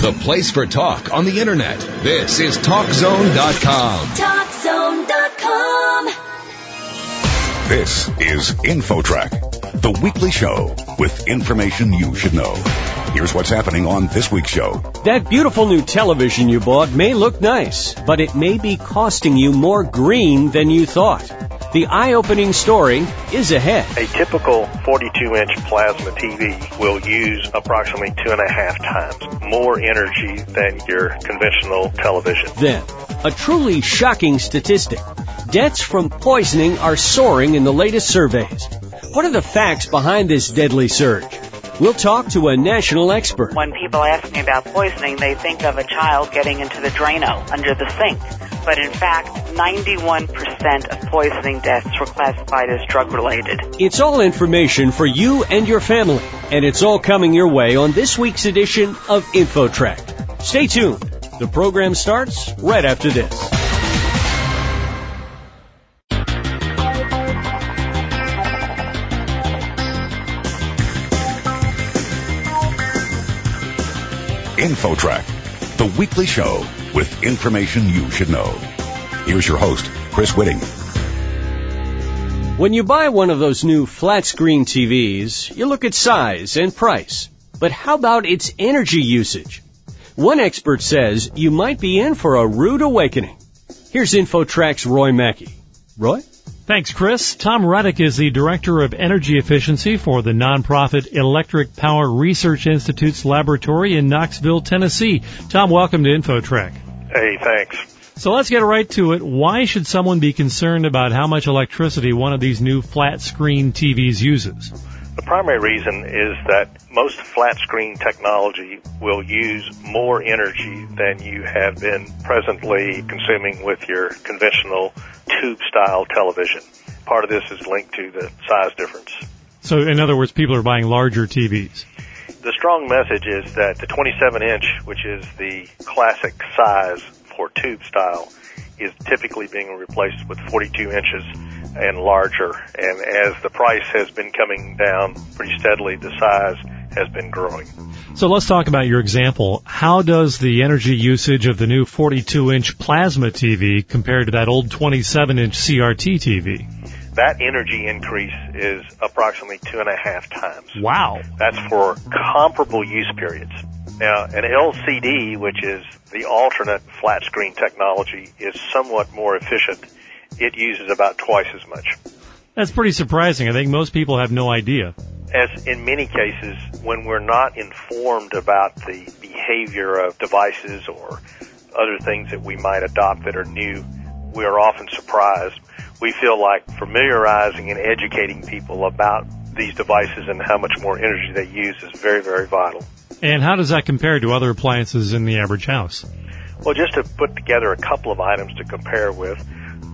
the place for talk on the internet. This is TalkZone.com. TalkZone.com. This is InfoTrack, the weekly show with information you should know. Here's what's happening on this week's show. That beautiful new television you bought may look nice, but it may be costing you more green than you thought. The eye-opening story is ahead. A typical 42-inch plasma TV will use approximately two and a half times more energy than your conventional television. Then, a truly shocking statistic. Deaths from poisoning are soaring in the latest surveys. What are the facts behind this deadly surge? We'll talk to a national expert. When people ask me about poisoning, they think of a child getting into the Drano under the sink. But in fact, 91% of poisoning deaths were classified as drug related. It's all information for you and your family, and it's all coming your way on this week's edition of InfoTrack. Stay tuned. The program starts right after this. InfoTrack, the weekly show with information you should know. Here's your host, Chris Whitting. When you buy one of those new flat screen TVs, you look at size and price. But how about its energy usage? One expert says you might be in for a rude awakening. Here's InfoTrack's Roy Mackey. Roy? Thanks, Chris. Tom Reddoch is the Director of Energy Efficiency for the nonprofit Electric Power Research Institute's laboratory in Knoxville, Tennessee. Tom, welcome to InfoTrack. Hey, thanks. So let's get right to it. Why should someone be concerned about how much electricity one of these new flat screen TVs uses? The primary reason is that most flat screen technology will use more energy than you have been presently consuming with your conventional tube style television. Part of this is linked to the size difference. So, in other words, people are buying larger TVs. The strong message is that the 27 inch, which is the classic size for tube style, is typically being replaced with 42 inches and larger. And as the price has been coming down pretty steadily, the size has been growing. So let's talk about your example. How does the energy usage of the new 42 inch plasma TV compare to that old 27 inch CRT TV? That energy increase is approximately two and a half times. Wow. That's for comparable use periods. Now, an LCD, which is the alternate flat screen technology, is somewhat more efficient. It uses about twice as much. That's pretty surprising. I think most people have no idea. As in many cases, when we're not informed about the behavior of devices or other things that we might adopt that are new, we are often surprised. We feel like familiarizing and educating people about these devices and how much more energy they use is very, very vital. And how does that compare to other appliances in the average house? Well, just to put together a couple of items to compare with,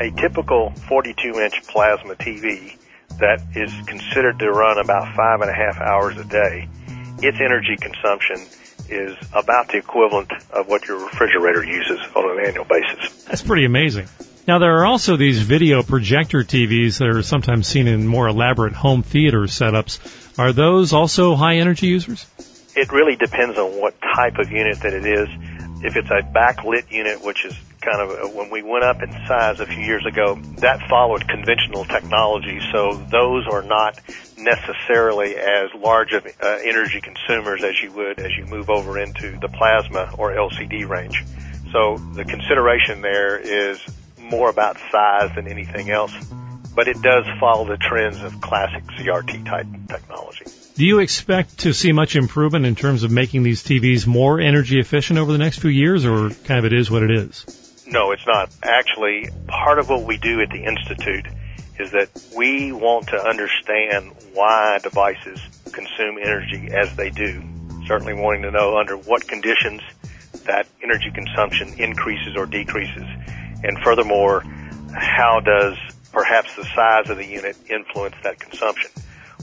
a typical 42 inch plasma TV that is considered to run about five and a half hours a day, its energy consumption is about the equivalent of what your refrigerator uses on an annual basis. That's pretty amazing. Now there are also these video projector TVs that are sometimes seen in more elaborate home theater setups. Are those also high energy users? It really depends on what type of unit that it is. If it's a backlit unit, which is kind of when we went up in size a few years ago, that followed conventional technology, so those are not necessarily as large of uh, energy consumers as you would as you move over into the plasma or LCD range. So the consideration there is more about size than anything else, but it does follow the trends of classic CRT type technology. Do you expect to see much improvement in terms of making these TVs more energy efficient over the next few years, or kind of it is what it is? No, it's not. Actually, part of what we do at the Institute is that we want to understand why devices consume energy as they do. Certainly wanting to know under what conditions that energy consumption increases or decreases. And furthermore, how does perhaps the size of the unit influence that consumption?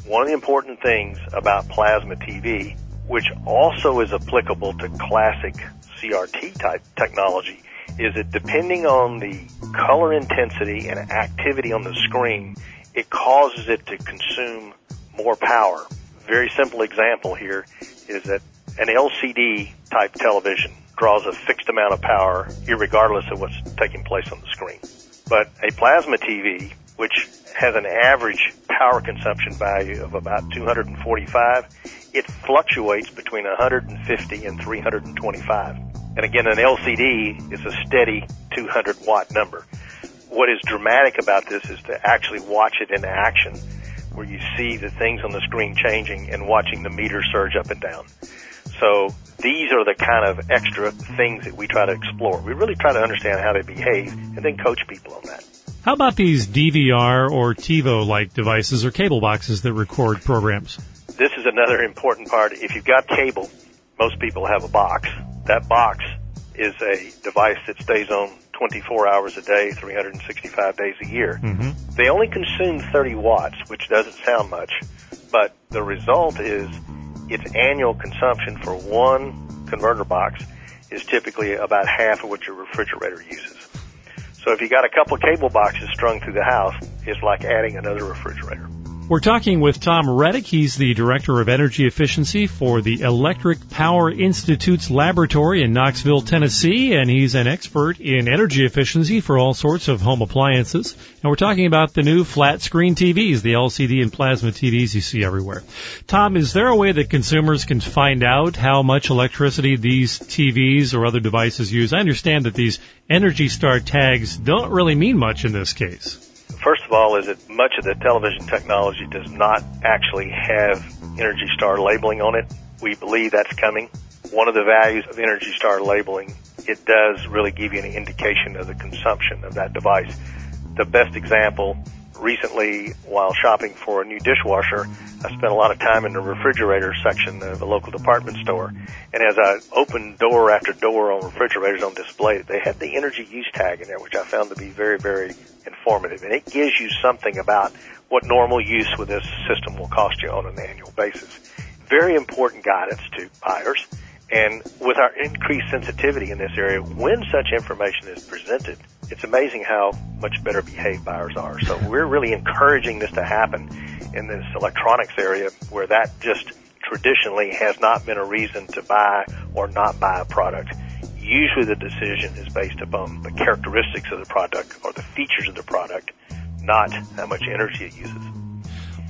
One of the important things about plasma TV, which also is applicable to classic CRT type technology, is that depending on the color intensity and activity on the screen, it causes it to consume more power. Very simple example here is that an LCD type television draws a fixed amount of power regardless of what's taking place on the screen. But a plasma TV, which has an average power consumption value of about 245, it fluctuates between 150 and 325. And again, an LCD is a steady 200 watt number. What is dramatic about this is to actually watch it in action where you see the things on the screen changing and watching the meter surge up and down. So these are the kind of extra things that we try to explore. We really try to understand how they behave and then coach people on that. How about these DVR or TiVo like devices or cable boxes that record programs? This is another important part. If you've got cable, most people have a box. That box is a device that stays on 24 hours a day, 365 days a year. Mm-hmm. They only consume 30 watts, which doesn't sound much, but the result is its annual consumption for one converter box is typically about half of what your refrigerator uses. So if you got a couple of cable boxes strung through the house, it's like adding another refrigerator. We're talking with Tom Reddoch. He's the Director of Energy Efficiency for the Electric Power Institute's laboratory in Knoxville, Tennessee, and he's an expert in energy efficiency for all sorts of home appliances. And we're talking about the new flat screen TVs, the LCD and plasma TVs you see everywhere. Tom, is there a way that consumers can find out how much electricity these TVs or other devices use? I understand that these Energy Star tags don't really mean much in this case. First of all, is that much of the television technology does not actually have Energy Star labeling on it. We believe that's coming. One of the values of Energy Star labeling, it does really give you an indication of the consumption of that device. The best example, recently while shopping for a new dishwasher, I spent a lot of time in the refrigerator section of a local department store. And as I opened door after door on refrigerators on display, they had the energy use tag in there, which I found to be very, very informative. And it gives you something about what normal use with this system will cost you on an annual basis. Very important guidance to buyers. And with our increased sensitivity in this area, when such information is presented, it's amazing how much better behaved buyers are. So we're really encouraging this to happen in this electronics area where that just traditionally has not been a reason to buy or not buy a product. Usually the decision is based upon the characteristics of the product or the features of the product, not how much energy it uses.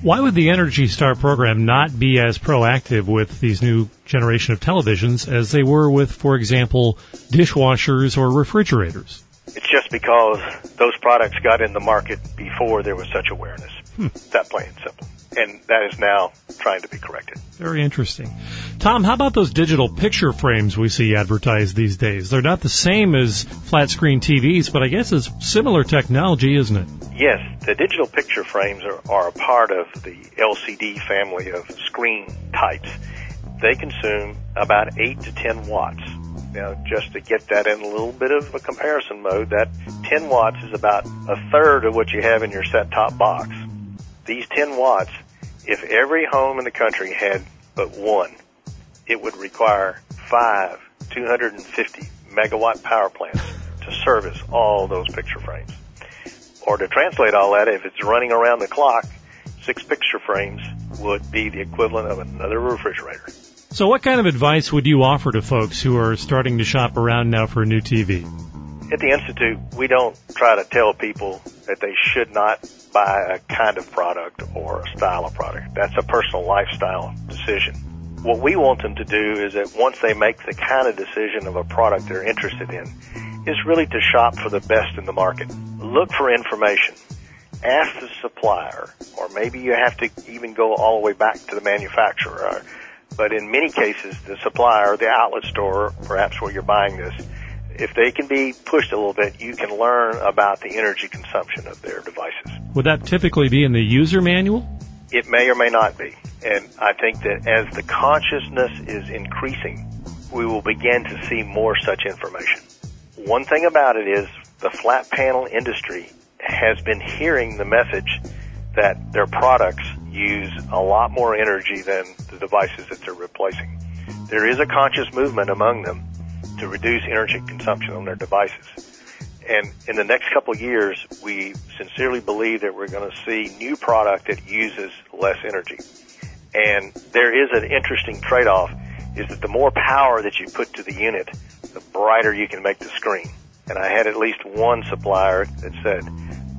Why would the Energy Star program not be as proactive with these new generation of televisions as they were with, for example, dishwashers or refrigerators? It's just because those products got in the market before there was such awareness. Hmm. That plain and simple. And that is now trying to be corrected. Very interesting. Tom, how about those digital picture frames we see advertised these days? They're not the same as flat screen TVs, but I guess it's similar technology, isn't it? Yes, the digital picture frames are, are a part of the LCD family of screen types. They consume about 8 to 10 watts. Now, just to get that in a little bit of a comparison mode, that 10 watts is about a third of what you have in your set-top box. These 10 watts, if every home in the country had but one, it would require five 250 megawatt power plants to service all those picture frames. Or to translate all that, if it's running around the clock, six picture frames would be the equivalent of another refrigerator. So what kind of advice would you offer to folks who are starting to shop around now for a new TV? At the Institute, we don't try to tell people that they should not buy a kind of product or a style of product. That's a personal lifestyle decision. What we want them to do is that once they make the kind of decision of a product they're interested in, is really to shop for the best in the market. Look for information. Ask the supplier, or maybe you have to even go all the way back to the manufacturer. But in many cases, the supplier, the outlet store, perhaps where you're buying this, if they can be pushed a little bit, you can learn about the energy consumption of their devices. Would that typically be in the user manual? It may or may not be. And I think that as the consciousness is increasing, we will begin to see more such information. One thing about it is the flat panel industry has been hearing the message that their products use a lot more energy than the devices that they're replacing. There is a conscious movement among them to reduce energy consumption on their devices. And in the next couple of years, we sincerely believe that we're going to see new product that uses less energy. And there is an interesting trade-off. is that the more power that you put to the unit, the brighter you can make the screen. And I had at least one supplier that said,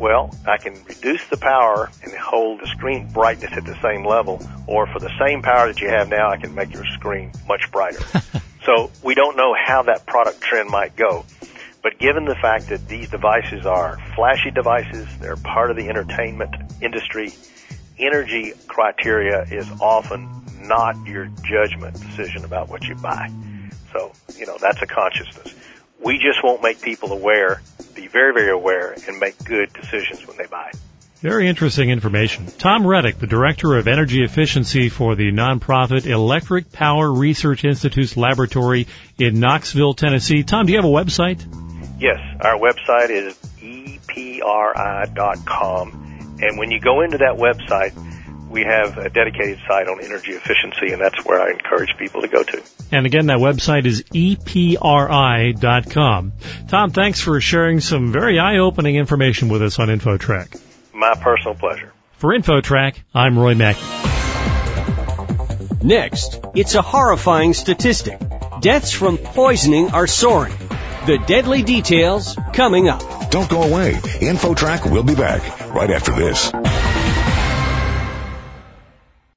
well, I can reduce the power and hold the screen brightness at the same level, or for the same power that you have now, I can make your screen much brighter. so we don't know how that product trend might go. But given the fact that these devices are flashy devices, they're part of the entertainment industry, energy criteria is often not your judgment decision about what you buy. So, you know, that's a consciousness. We just won't make people aware, very, very aware, and make good decisions when they buy. Very interesting information. Tom Reddoch, the Director of Energy Efficiency for the nonprofit Electric Power Research Institute's laboratory in Knoxville, Tennessee. Tom, do you have a website? Yes, our website is epri.com. And when you go into that website, we have a dedicated site on energy efficiency, and that's where I encourage people to go to. And again, that website is epri.com. Tom, thanks for sharing some very eye-opening information with us on InfoTrack. My personal pleasure. For InfoTrack, I'm Roy Mackey. Next, it's a horrifying statistic. Deaths from poisoning are soaring. The deadly details coming up. Don't go away. InfoTrack will be back right after this.